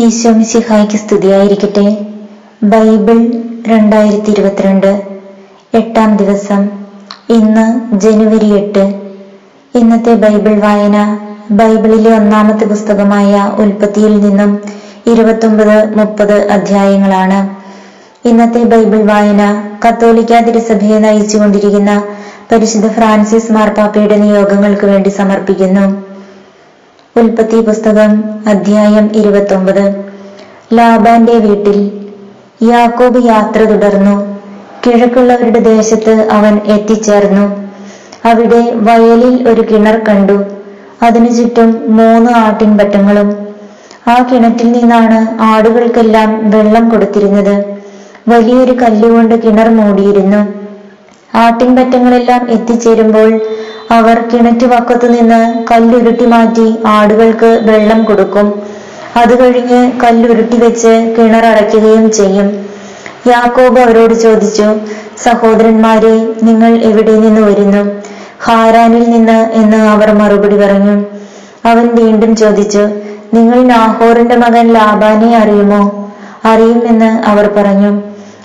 ഈശോമിശിഹായ്ക്ക് സ്തുതിയായിരിക്കട്ടെ. ബൈബിൾ രണ്ടായിരത്തി ഇരുപത്തിരണ്ട് എട്ടാം ദിവസം ഇന്ന് ജനുവരി എട്ട്. ഇന്നത്തെ ബൈബിൾ വായന ബൈബിളിലെ ഒന്നാമത്തെ പുസ്തകമായ ഉൽപ്പത്തിയിൽ നിന്നും ഇരുപത്തൊമ്പത് മുപ്പത് അധ്യായങ്ങളാണ്. ഇന്നത്തെ ബൈബിൾ വായന കത്തോലിക്ക തിരുസഭയെ നയിച്ചുകൊണ്ടിരിക്കുന്ന പരിശുദ്ധ ഫ്രാൻസിസ് മാർപ്പാപ്പയുടെ നിയോഗങ്ങൾക്ക് വേണ്ടി സമർപ്പിക്കുന്നു. ഉൽപ്പത്തി പുസ്തകം അധ്യായം ഇരുപത്തൊമ്പത്. ലാബാന്റെ വീട്ടിൽ യാക്കോബ് യാത്ര തുടർന്നു. കിഴക്കുള്ളവരുടെ ദേശത്ത് അവൻ എത്തിച്ചേർന്നു. അവിടെ വയലിൽ ഒരു കിണർ കണ്ടു. അതിനു ചുറ്റും മൂന്ന് ആട്ടിൻപറ്റങ്ങളും. ആ കിണറ്റിൽ നിന്നാണ് ആടുകൾക്കെല്ലാം വെള്ളം കൊടുത്തിരുന്നത്. വലിയൊരു കല്ലുകൊണ്ട് കിണർ മൂടിയിരുന്നു. ആട്ടിൻപറ്റങ്ങളെല്ലാം എത്തിച്ചേരുമ്പോൾ അവർ കിണറ്റുവക്കത്തു നിന്ന് കല്ലുരുട്ടി മാറ്റി ആടുകൾക്ക് വെള്ളം കൊടുക്കും. അത് കഴിഞ്ഞ് കല്ലുരുട്ടി വെച്ച് കിണർ അടയ്ക്കുകയും ചെയ്യും. യാക്കോബ് അവരോട് ചോദിച്ചു സഹോദരന്മാരെ നിങ്ങൾ എവിടെ നിന്ന് വരുന്നു? ഹാരാനിൽ നിന്ന് എന്ന് അവർ മറുപടി പറഞ്ഞു. അവൻ വീണ്ടും ചോദിച്ചു നിങ്ങൾ നാഹോറിന്റെ മകൻ ലാബാനെ അറിയുമോ? അറിയുമെന്ന് അവർ പറഞ്ഞു.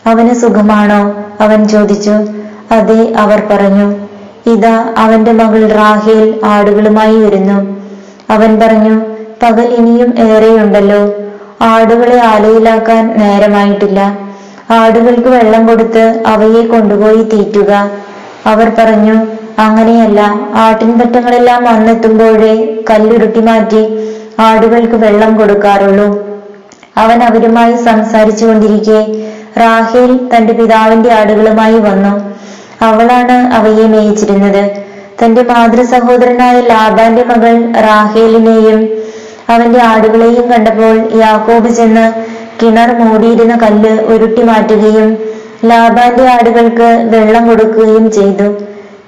അവന് സുഖമാണോ? അവൻ ചോദിച്ചു അതെ അവർ പറഞ്ഞു ഇതാ അവന്റെ മകൾ റാഹേൽ ആടുകളുമായി വരുന്നു. അവൻ പറഞ്ഞു പകൽ ഇനിയും ഏറെയുണ്ടല്ലോ. ആടുകളെ ആലയിലാക്കാൻ നേരമായിട്ടില്ല. ആടുകൾക്ക് വെള്ളം കൊടുത്ത് അവയെ കൊണ്ടുപോയി തീറ്റുക. അവർ പറഞ്ഞു അങ്ങനെയല്ല. ആട്ടിൻപറ്റങ്ങളെല്ലാം വന്നെത്തുമ്പോഴേ കല്ലുരുട്ടി മാറ്റി ആടുകൾക്ക് വെള്ളം കൊടുക്കാറുള്ളൂ. അവൻ അവരുമായി സംസാരിച്ചു കൊണ്ടിരിക്കെ റാഹേൽ തന്റെ പിതാവിന്റെ ആടുകളുമായി വന്നു. അവളാണ് അവയെ മേയിച്ചിരുന്നത്. തന്റെ മാതൃ സഹോദരനായ ലാബാന്റെ മകൾ റാഹേലിനെയും അവന്റെ ആടുകളെയും കണ്ടപ്പോൾ യാക്കോബ് ചെന്ന് കിണർ മൂടിയിരുന്ന കല്ല് ഉരുട്ടി മാറ്റുകയും ലാബാന്റെ ആടുകൾക്ക് വെള്ളം കൊടുക്കുകയും ചെയ്തു.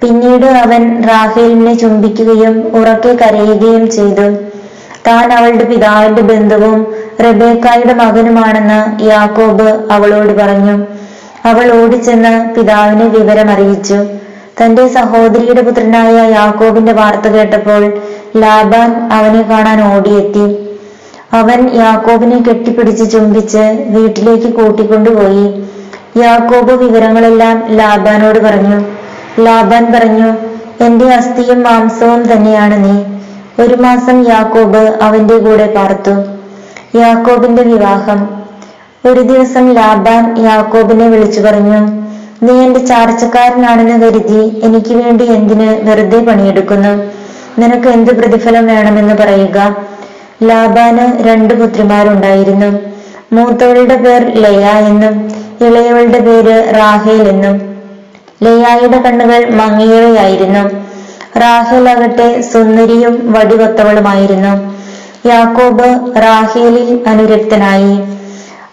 പിന്നീട് അവൻ റാഹേലിനെ ചുംബിക്കുകയും ഉറക്കെ കരയുകയും ചെയ്തു. താൻ അവളുടെ പിതാവിന്റെ ബന്ധുവും റബേക്കായുടെ മകനുമാണെന്ന് യാക്കോബ് അവളോട് പറഞ്ഞു. അവൾ ഓടിച്ചെന്ന് പിതാവിനെ വിവരമറിയിച്ചു. തന്റെ സഹോദരിയുടെ പുത്രനായ യാക്കോബിന്റെ വാർത്ത കേട്ടപ്പോൾ ലാബാൻ അവനെ കാണാൻ ഓടിയെത്തി. അവൻ യാക്കോബിനെ കെട്ടിപ്പിടിച്ച് ചുംബിച്ച് വീട്ടിലേക്ക് കൂട്ടിക്കൊണ്ടുപോയി. യാക്കോബ് വിവരങ്ങളെല്ലാം ലാബാനോട് പറഞ്ഞു. ലാബാൻ പറഞ്ഞു എന്റെ അസ്ഥിയും മാംസവും തന്നെയാണ് നീ. ഒരു മാസം യാക്കോബ് അവന്റെ കൂടെ പാർത്തു. യാക്കോബിന്റെ വിവാഹം ഒരു ദിവസം ലാബാൻ യാക്കോബിനെ വിളിച്ചു പറഞ്ഞു നീ എന്റെ ചാർച്ചക്കാരനാണെന്ന് കരുതി എനിക്ക് വേണ്ടി എന്തിന് വെറുതെ പണിയെടുക്കുന്നു? നിനക്ക് എന്ത് പ്രതിഫലം വേണമെന്ന് പറയുക? ലാബാന് രണ്ടു പുത്രിമാരുണ്ടായിരുന്നു. മൂത്തവളുടെ പേർ ലയ എന്നും ഇളയവളുടെ പേര് റാഹേൽ എന്നും. ലയായുടെ കണ്ണുകൾ മങ്ങിയവയായിരുന്നു. റാഹേൽ ആകട്ടെ സുന്ദരിയും വടിവത്തവളുമായിരുന്നു. യാക്കോബ് റാഹേലിൽ അനുരക്തനായി.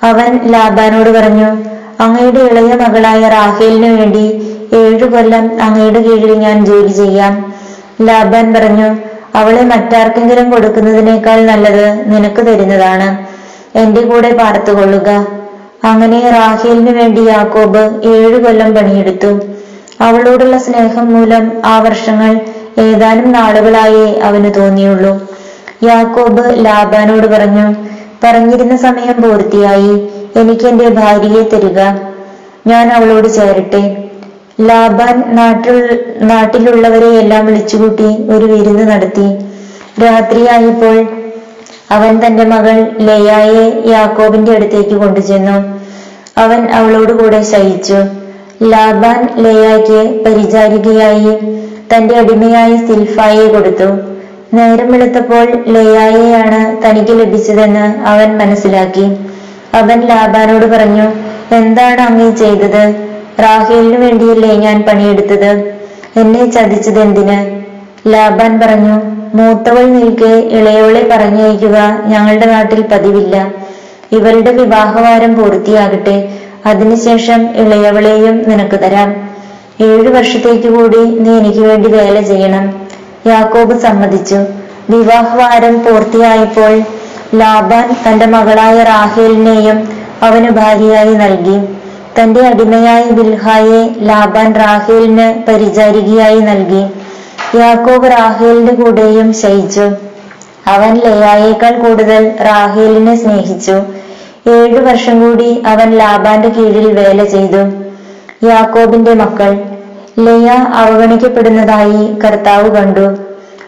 അവൻ ലാബാനോട് പറഞ്ഞു അങ്ങയുടെ ഇളയ മകളായ റാഹേലിനു വേണ്ടി ഏഴു കൊല്ലം അങ്ങയുടെ കീഴിൽ ഞാൻ ജോലി ചെയ്യാം. ലാബാൻ പറഞ്ഞു അവളെ മറ്റാർക്കെങ്കിലും കൊടുക്കുന്നതിനേക്കാൾ നല്ലത് നിനക്ക് തരുന്നതാണ്. എന്റെ കൂടെ പാർത്തുകൊള്ളുക. അങ്ങനെ റാഹേലിനു വേണ്ടി യാക്കോബ് ഏഴു കൊല്ലം പണിയെടുത്തു. അവളോടുള്ള സ്നേഹം മൂലം ആ വർഷങ്ങൾ ഏതാനും നാളുകളായേ അവന് തോന്നിയുള്ളൂ. യാക്കോബ് ലാബാനോട് പറഞ്ഞു പറഞ്ഞിരുന്ന സമയം പൂർത്തിയായി. എനിക്ക് എന്റെ ഭാര്യയെ തരിക. ഞാൻ അവളോട് ചേരട്ടെ. ലാബാൻ നാട്ടിൽ നാട്ടിലുള്ളവരെ എല്ലാം വിളിച്ചുകൂട്ടി ഒരു വിരുന്ന് നടത്തി. രാത്രിയായപ്പോൾ അവൻ തന്റെ മകൾ ലയായെ യാക്കോബിന്റെ അടുത്തേക്ക് കൊണ്ടുചെന്നു. അവൻ അവളോട് കൂടെ ശയിച്ചു. ലാബാൻ ലയായ്ക്ക് പരിചാരികയായി തന്റെ അടിമയായി സിൽഫായെ കൊടുത്തു. നേരം വെളുത്തപ്പോൾ ലയായെയാണ് തനിക്ക് ലഭിച്ചതെന്ന് അവൻ മനസ്സിലാക്കി. അവൻ ലാബാനോട് പറഞ്ഞു എന്താണ് അങ്ങേ ചെയ്തത്? റാഹേലിനു വേണ്ടിയല്ലേ ഞാൻ പണിയെടുത്തത്? എന്നെ ചതിച്ചത് എന്തിന് ലാബാൻ പറഞ്ഞു മൂത്തവൾ നിൽക്കെ ഇളയവളെ പറഞ്ഞയക്കുക ഞങ്ങളുടെ നാട്ടിൽ പതിവില്ല. ഇവരുടെ വിവാഹവാരം പൂർത്തിയാകട്ടെ. അതിനുശേഷം ഇളയവളെയും നിനക്ക് തരാം. ഏഴു വർഷത്തേക്ക് കൂടി നീ എനിക്ക് വേണ്ടി വേല ചെയ്യണം. യാക്കോബ് സമ്മതിച്ചു. വിവാഹവാരം പൂർത്തിയായപ്പോൾ ലാബാൻ തന്റെ മകളായ റാഹേലിനെയും അവന് ഭാര്യയായി നൽകി. തന്റെ അടിമയായ ബിൽഹായെ ലാബാൻ റാഹേലിന് പരിചാരികയായി നൽകി. യാക്കോബ് റാഹേലിന്റെ കൂടെയും ശയിച്ചു. അവൻ ലയായേക്കാൾ കൂടുതൽ റാഹേലിനെ സ്നേഹിച്ചു. ഏഴു വർഷം കൂടി അവൻ ലാബാന്റെ കീഴിൽ വേല ചെയ്തു. യാക്കോബിന്റെ മക്കൾ ലയ അവഗണിക്കപ്പെടുന്നതായി കർത്താവ് കണ്ടു.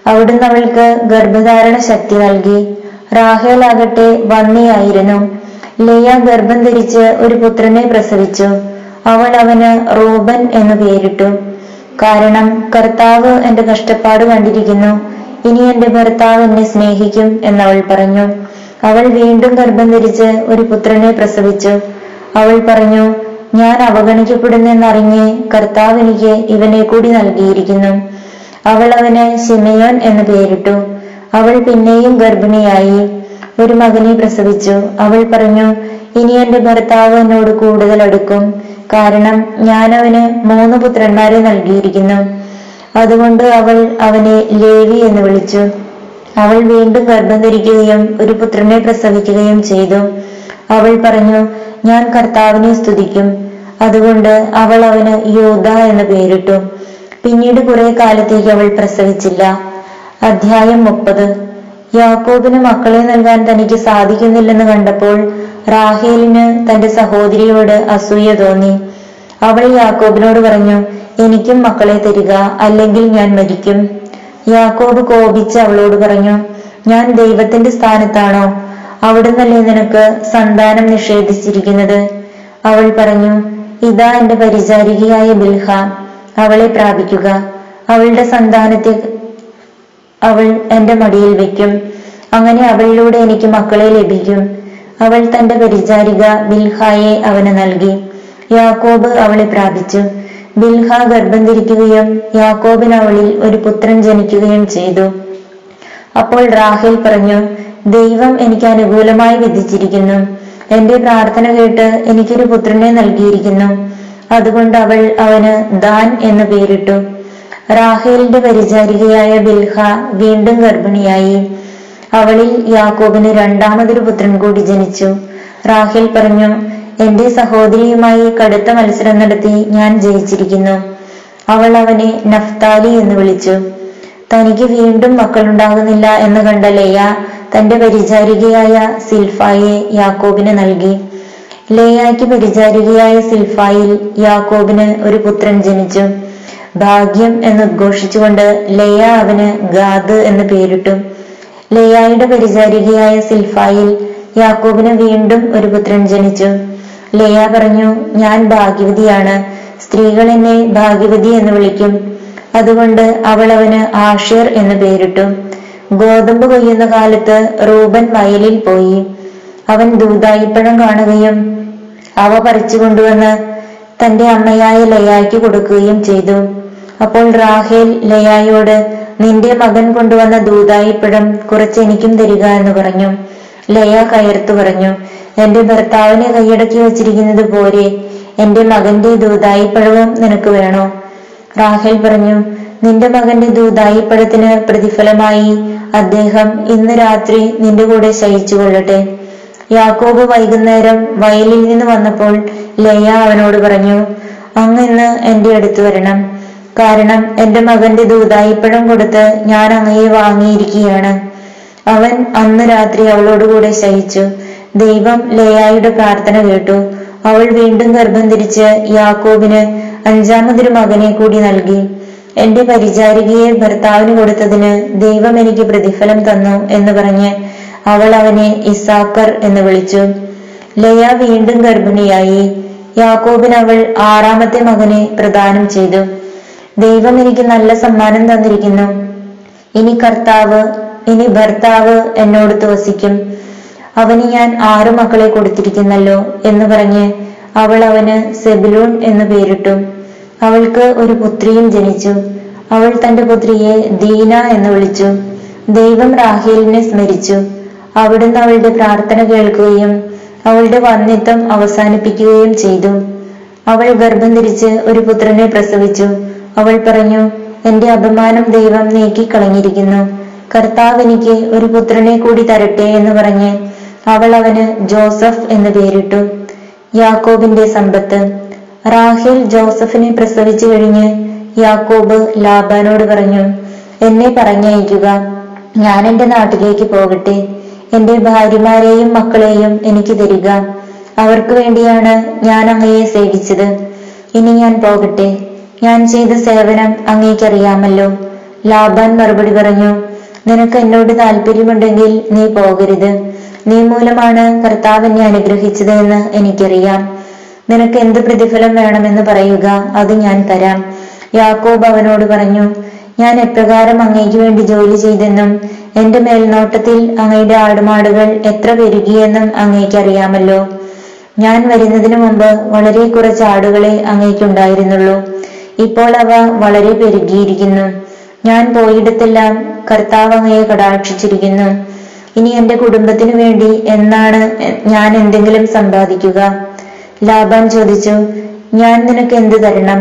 അവിടുന്ന് അവൾക്ക് ഗർഭധാരണ ശക്തി നൽകി. റാഹേലാകട്ടെ വന്നിയായിരുന്നു. ലയ ഗർഭം ധരിച്ച് ഒരു പുത്രനെ പ്രസവിച്ചു. അവൾ അവന് റൂബൻ എന്ന് പേരിട്ടു. കാരണം കർത്താവ് എന്റെ കഷ്ടപ്പാട് കണ്ടിരിക്കുന്നു. ഇനി എന്റെ ഭർത്താവ് എന്നെ സ്നേഹിക്കും എന്നവൾ പറഞ്ഞു. അവൾ വീണ്ടും ഗർഭം ധരിച്ച് ഒരു പുത്രനെ പ്രസവിച്ചു. അവൾ പറഞ്ഞു ഞാൻ അവഗണിക്കപ്പെടുന്നെന്നറിഞ്ഞ് കർത്താവ് എനിക്ക് ഇവനെ കൂടി നൽകിയിരിക്കുന്നു. അവൾ അവന് സിമയോൻ എന്ന് പേരിട്ടു. അവൾ പിന്നെയും ഗർഭിണിയായി. ഒരു മകനെ പ്രസവിച്ചു. അവൾ പറഞ്ഞു ഇനി എന്റെ ഭർത്താവ് എന്നോട് കൂടുതൽ അടുക്കും. കാരണം ഞാൻ അവന് മൂന്ന് പുത്രന്മാരെ നൽകിയിരിക്കുന്നു. അതുകൊണ്ട് അവൾ അവനെ ലേവി എന്ന് വിളിച്ചു. അവൾ വീണ്ടും ഗർഭം ധരിക്കുകയും ഒരു പുത്രനെ പ്രസവിക്കുകയും ചെയ്തു. അവൾ പറഞ്ഞു ഞാൻ കർത്താവിനെ സ്തുതിക്കും. അതുകൊണ്ട് അവൾ അവന് യോദ്ധ എന്ന് പേരിട്ടു. പിന്നീട് കുറെ കാലത്തേക്ക് അവൾ പ്രസവിച്ചില്ല. അധ്യായം മുപ്പത്. യാക്കോബിന് മക്കളെ നൽകാൻ തനിക്ക് സാധിക്കുന്നില്ലെന്ന് കണ്ടപ്പോൾ റാഹേലിന് തന്റെ സഹോദരിയോട് അസൂയ തോന്നി. അവൾ യാക്കോബിനോട് പറഞ്ഞു എനിക്കും മക്കളെ തരിക അല്ലെങ്കിൽ ഞാൻ മരിക്കും. യാക്കോബ് കോപിച്ച് അവളോട് പറഞ്ഞു ഞാൻ ദൈവത്തിന്റെ സ്ഥാനത്താണോ? അവിടുന്നല്ലേ നിനക്ക് സന്താനം നിഷേധിച്ചിരിക്കുന്നത്? അവൾ പറഞ്ഞു ഇതാ എന്റെ പരിചാരികയായ ബിൽഹ. അവളെ പ്രാപിക്കുക. അവളുടെ സന്താനത്തെ അവൾ എന്റെ മടിയിൽ വെക്കും അങ്ങനെ അവളിലൂടെ എനിക്ക് മക്കളെ ലഭിക്കും. അവൾ തന്റെ പരിചാരിക ബിൽഹായെ അവന് നൽകി. യാക്കോബ് അവളെ പ്രാപിച്ചു. ബിൽഹ ഗർഭം ധരിക്കുകയും യാക്കോബിന് അവളിൽ ഒരു പുത്രൻ ജനിക്കുകയും ചെയ്തു. അപ്പോൾ റാഹേൽ പറഞ്ഞു ദൈവം എനിക്ക് അനുകൂലമായി വിധിച്ചിരിക്കുന്നു. എന്റെ പ്രാർത്ഥന കേട്ട് എനിക്കൊരു പുത്രനെ നൽകിയിരിക്കുന്നു. അതുകൊണ്ട് അവൾ അവന് ദാൻ എന്ന് പേരിട്ടു. റാഹേലിന്റെ പരിചാരികയായ ബിൽഹ വീണ്ടും ഗർഭിണിയായി. അവളിൽ യാക്കോബിന് രണ്ടാമതൊരു പുത്രൻ കൂടി ജനിച്ചു. റാഹേൽ പറഞ്ഞു എന്റെ സഹോദരിയുമായി കടുത്ത മത്സരം നടത്തി ഞാൻ ജയിച്ചിരിക്കുന്നു. അവൾ അവനെ നഫ്താലി എന്ന് വിളിച്ചു. തനിക്ക് വീണ്ടും മക്കളുണ്ടാകുന്നില്ല എന്ന് കണ്ട ലേയ തന്റെ പരിചാരികയായ സിൽഫായെ യാക്കോബിന് നൽകി. ലേയായ്ക്ക് പരിചാരികയായ സിൽഫായിൽ യാക്കോബിന് ഒരു പുത്രൻ ജനിച്ചു. ഭാഗ്യം എന്ന് ഉദ്ഘോഷിച്ചുകൊണ്ട് ലേയ അവന് ഗാദ് എന്ന് പേരിട്ടു. ലേയായുടെ പരിചാരികയായ സിൽഫായിൽ യാക്കോബിന് വീണ്ടും ഒരു പുത്രൻ ജനിച്ചു. ലേയ പറഞ്ഞു ഞാൻ ഭാഗ്യവതിയാണ്. സ്ത്രീകൾ എന്നെ ഭാഗ്യവതി എന്ന് വിളിക്കും. അതുകൊണ്ട് അവൾ അവന് ആഷേർ എന്ന് പേരിട്ടു. ഗോതമ്പ് കൊയ്യുന്ന കാലത്ത് റൂബൻ വയലിൽ പോയി. അവൻ ദൂതായിപ്പഴം കാണുകയും അവ പറിച്ചു കൊണ്ടുവന്ന് തന്റെ അമ്മയായ ലയായ്ക്ക് കൊടുക്കുകയും ചെയ്തു. അപ്പോൾ റാഹേൽ ലയായോട് നിന്റെ മകൻ കൊണ്ടുവന്ന ദൂതായിപ്പഴം കുറച്ച് എനിക്കും തരിക എന്ന് പറഞ്ഞു. ലയ കയർത്തു പറഞ്ഞു എന്റെ ഭർത്താവിനെ കൈയടക്കി വച്ചിരിക്കുന്നത് പോരെ എന്റെ മകന്റെ ദൂതായിപ്പഴവും നിനക്ക് വേണോ റാഹേൽ പറഞ്ഞു നിന്റെ മകന്റെ ദൂതായിപ്പഴത്തിന് പ്രതിഫലമായി അദ്ദേഹം ഇന്ന് രാത്രി നിന്റെ കൂടെ ശയിച്ചു കൊള്ളട്ടെ. യാക്കോബ് വൈകുന്നേരം വയലിൽ നിന്ന് വന്നപ്പോൾ ലയ അവനോട് പറഞ്ഞു അങ്ങിന്ന് എന്റെ അടുത്ത് വരണം. കാരണം എന്റെ മകന്റെ ദൂതായിപ്പഴം കൊടുത്ത് ഞാൻ അങ്ങയെ വാങ്ങിയിരിക്കുകയാണ്. അവൻ അന്ന് രാത്രി അവളോടുകൂടെ ശയിച്ചു. ദൈവം ലയായുടെ പ്രാർത്ഥന കേട്ടു. അവൾ വീണ്ടും ഗർഭം തിരിച്ച് യാക്കോബിന് അഞ്ചാമതൊരു മകനെ കൂടി നൽകി. എന്റെ പരിചാരികയെ ഭർത്താവിന് കൊടുത്തതിന് ദൈവം എനിക്ക് പ്രതിഫലം തന്നു എന്ന് പറഞ്ഞ് അവൾ അവനെ ഇസാക്കർ എന്ന് വിളിച്ചു. ലയ വീണ്ടും ഗർഭിണിയായി. യാക്കോബിന് അവൾ ആറാമത്തെ മകനെ പ്രദാനം ചെയ്തു. ദൈവം എനിക്ക് നല്ല സമ്മാനം തന്നിരിക്കുന്നു. ഇനി കർത്താവ് ഇനി ഭർത്താവ് എന്നോട് തോസിക്കും അവന് ഞാൻ ആറു മക്കളെ കൊടുത്തിരിക്കുന്നല്ലോ എന്ന് പറഞ്ഞ് അവൾ അവന് സെബിലൂൺ എന്ന് പേരിട്ടു. അവൾക്ക് ഒരു പുത്രിയും ജനിച്ചു. അവൾ തന്റെ പുത്രിയെ ദീന എന്ന് വിളിച്ചു. ദൈവം റാഹേലിനെ സ്മരിച്ചു. അവിടുന്ന് അവളുടെ പ്രാർത്ഥന കേൾക്കുകയും അവളുടെ വന്യത്വം അവസാനിപ്പിക്കുകയും ചെയ്തു. അവൾ ഗർഭം ധരിച്ച് ഒരു പുത്രനെ പ്രസവിച്ചു. അവൾ പറഞ്ഞു എന്റെ അപമാനം ദൈവം നീക്കിക്കളഞ്ഞിരിക്കുന്നു. കർത്താവ് എനിക്ക് ഒരു പുത്രനെ കൂടി തരട്ടെ എന്ന് പറഞ്ഞ് അവൾ അവന് ജോസഫ് എന്ന് പേരിട്ടു. യാക്കോബിന്റെ സമ്പത്ത്. റാഹേൽ ജോസഫിനെ പ്രസവിച്ചു കഴിഞ്ഞ് യാക്കോബ് ലാബാനോട് പറഞ്ഞു എന്നെ പറഞ്ഞയക്കുക. ഞാൻ എന്റെ നാട്ടിലേക്ക് പോകട്ടെ. എന്റെ ഭാര്യമാരെയും മക്കളെയും എനിക്ക് തരിക. അവർക്ക് വേണ്ടിയാണ് ഞാൻ അങ്ങയെ സേവിച്ചത്. ഇനി ഞാൻ പോകട്ടെ. ഞാൻ ചെയ്ത സേവനം അങ്ങേക്കറിയാമല്ലോ. ലാബാൻ മറുപടി പറഞ്ഞു നിനക്ക് എന്നോട് താല്പര്യമുണ്ടെങ്കിൽ നീ പോകരുത്. നീ മൂലമാണ് കർത്താവ് എന്നെ അനുഗ്രഹിച്ചത് എന്ന് എനിക്കറിയാം. നിനക്ക് എന്ത് പ്രതിഫലം വേണമെന്ന് പറയുക അത് ഞാൻ തരാം. യാക്കോബ് അവനോട് പറഞ്ഞു ഞാൻ എപ്രകാരം അങ്ങയ്ക്ക് വേണ്ടി ജോലി ചെയ്തെന്നും എന്റെ മേൽനോട്ടത്തിൽ അങ്ങയുടെ ആടുമാടുകൾ എത്ര പെരുകിയെന്നും അങ്ങേക്കറിയാമല്ലോ ഞാൻ വരുന്നതിന് മുമ്പ് വളരെ കുറച്ച് ആടുകളെ അങ്ങേക്കുണ്ടായിരുന്നുള്ളൂ ഇപ്പോൾ അവ വളരെ പെരുകിയിരിക്കുന്നു. ഞാൻ പോയിടത്തെല്ലാം കർത്താവ് അങ്ങയെ കടാക്ഷിച്ചിരിക്കുന്നു. ഇനി എന്റെ കുടുംബത്തിനു വേണ്ടി എന്നാണ് ഞാൻ എന്തെങ്കിലും സമ്പാദിക്കുക? ലാബാൻ ചോദിച്ചു ഞാൻ നിനക്ക് എന്ത് തരണം?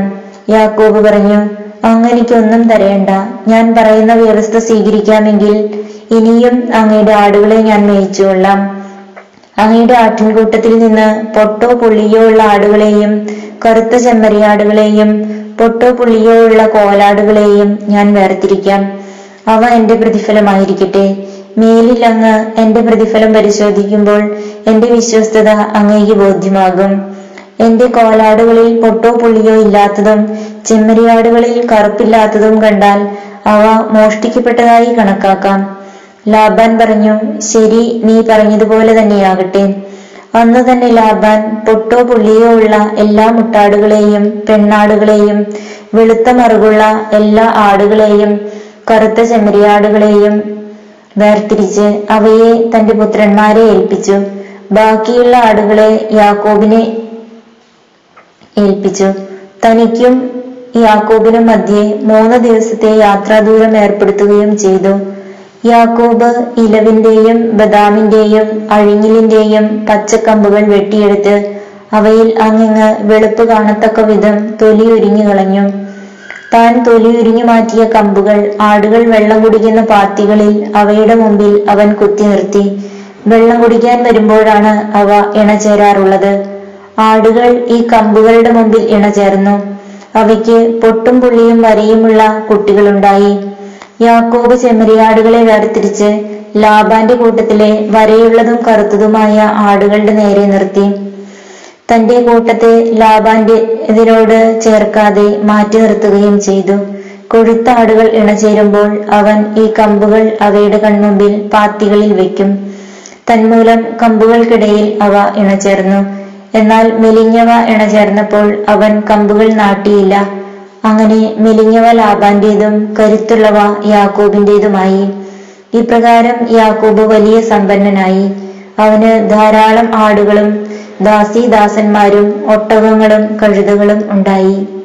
യാക്കോബ് പറഞ്ഞു അങ്ങനെനിക്കൊന്നും തരേണ്ട. ഞാൻ പറയുന്ന വ്യവസ്ഥ സ്വീകരിക്കാമെങ്കിൽ ഇനിയും അങ്ങയുടെ ആടുകളെ ഞാൻ മേയിച്ചുകൊള്ളാം. അങ്ങയുടെ ആട്ടിൻകൂട്ടത്തിൽ നിന്ന് പൊട്ടോ പുള്ളിയോ ഉള്ള ആടുകളെയും കറുത്ത ചെമ്മരിയാടുകളെയും പൊട്ടോ പുള്ളിയോ ഉള്ള കോലാടുകളെയും ഞാൻ വേർതിരിക്കാം. അവ എന്റെ പ്രതിഫലമായിരിക്കട്ടെ. മേലിൽ അങ്ങ് എന്റെ പ്രതിഫലം പരിശോധിക്കുമ്പോൾ എന്റെ വിശ്വസ്തത അങ്ങേക്ക് ബോധ്യമാകും. എന്റെ കോലാടുകളിൽ പൊട്ടോ പുള്ളിയോ ഇല്ലാത്തതും ചെമ്മരിയാടുകളിൽ കറുപ്പില്ലാത്തതും കണ്ടാൽ അവ മോഷ്ടിക്കപ്പെട്ടതായി കണക്കാക്കാം. ലാബാൻ പറഞ്ഞു ശരി നീ പറഞ്ഞതുപോലെ തന്നെയാകട്ടെ. അന്ന് തന്നെ ലാബാൻ പൊട്ടോ പുള്ളിയോ ഉള്ള എല്ലാ മുട്ടാടുകളെയും പെണ്ണാടുകളെയും വെളുത്ത മറുകുള്ള എല്ലാ ആടുകളെയും കറുത്ത ചെമ്മരിയാടുകളെയും വേർതിരിച്ച് അവയെ തന്റെ പുത്രന്മാരെ ഏൽപ്പിച്ചു. ബാക്കിയുള്ള ആടുകളെ യാക്കോബിനെ ഏൽപ്പിച്ചു. തനിക്കും യാക്കോബിനും മധ്യേ മൂന്ന് ദിവസത്തെ യാത്രാദൂരം ഏർപ്പെടുത്തുകയും ചെയ്തു. യാക്കോബ് ഇലവിന്റെയും ബദാമിന്റെയും അഴിഞ്ഞിലിന്റെയും പച്ചക്കമ്പുകൾ വെട്ടിയെടുത്ത് അവയിൽ അങ്ങിങ്ങ് വെളുപ്പ് കാണത്തക്ക വിധം തൊലി ഉരിഞ്ഞു കളഞ്ഞു. താൻ തൊലി ഉരിഞ്ഞു മാറ്റിയ കമ്പുകൾ ആടുകൾ വെള്ളം കുടിക്കുന്ന പാത്തികളിൽ അവയുടെ മുമ്പിൽ അവൻ കുത്തി നിർത്തി. വെള്ളം കുടിക്കാൻ വരുമ്പോഴാണ് അവ ഇണചേരാറുള്ളത്. ആടുകൾ ഈ കമ്പുകളുടെ മുമ്പിൽ ഇണചേർന്നു. അവയ്ക്ക് പൊട്ടും പുള്ളിയും വരയുമുള്ള കുട്ടികളുണ്ടായി. യാക്കോബ് ചെമ്മരിയാടുകളെ വേർതിരിച്ച് ലാബാന്റെ കൂട്ടത്തിലെ വരയുള്ളതും കറുത്തതുമായ ആടുകളുടെ നേരെ നിർത്തി. തന്റെ കൂട്ടത്തെ ലാബാന്റെ ഇതിനോട് ചേർക്കാതെ മാറ്റി നിർത്തുകയും ചെയ്തു. കൊഴുത്ത ആടുകൾ ഇണചേരുമ്പോൾ അവൻ ഈ കമ്പുകൾ അവയുടെ കൺമുമ്പിൽ പാത്തികളിൽ വെക്കും തന്മൂലം കമ്പുകൾക്കിടയിൽ അവ ഇണചേർന്നു. എന്നാൽ മെലിഞ്ഞവ ഇണചേർന്നപ്പോൾ അവൻ കമ്പുകൾ നാട്ടിയില്ല. അങ്ങനെ മെലിഞ്ഞവ ലാബാന്റേതും കരുത്തുള്ളവ യാക്കൂബിന്റേതുമായി. ഇപ്രകാരം യാക്കൂബ് വലിയ സമ്പന്നനായി. അവന് ധാരാളം ആടുകളും ദാസീദാസന്മാരും ഒട്ടകങ്ങളും കഴുതകളും ഉണ്ടായി.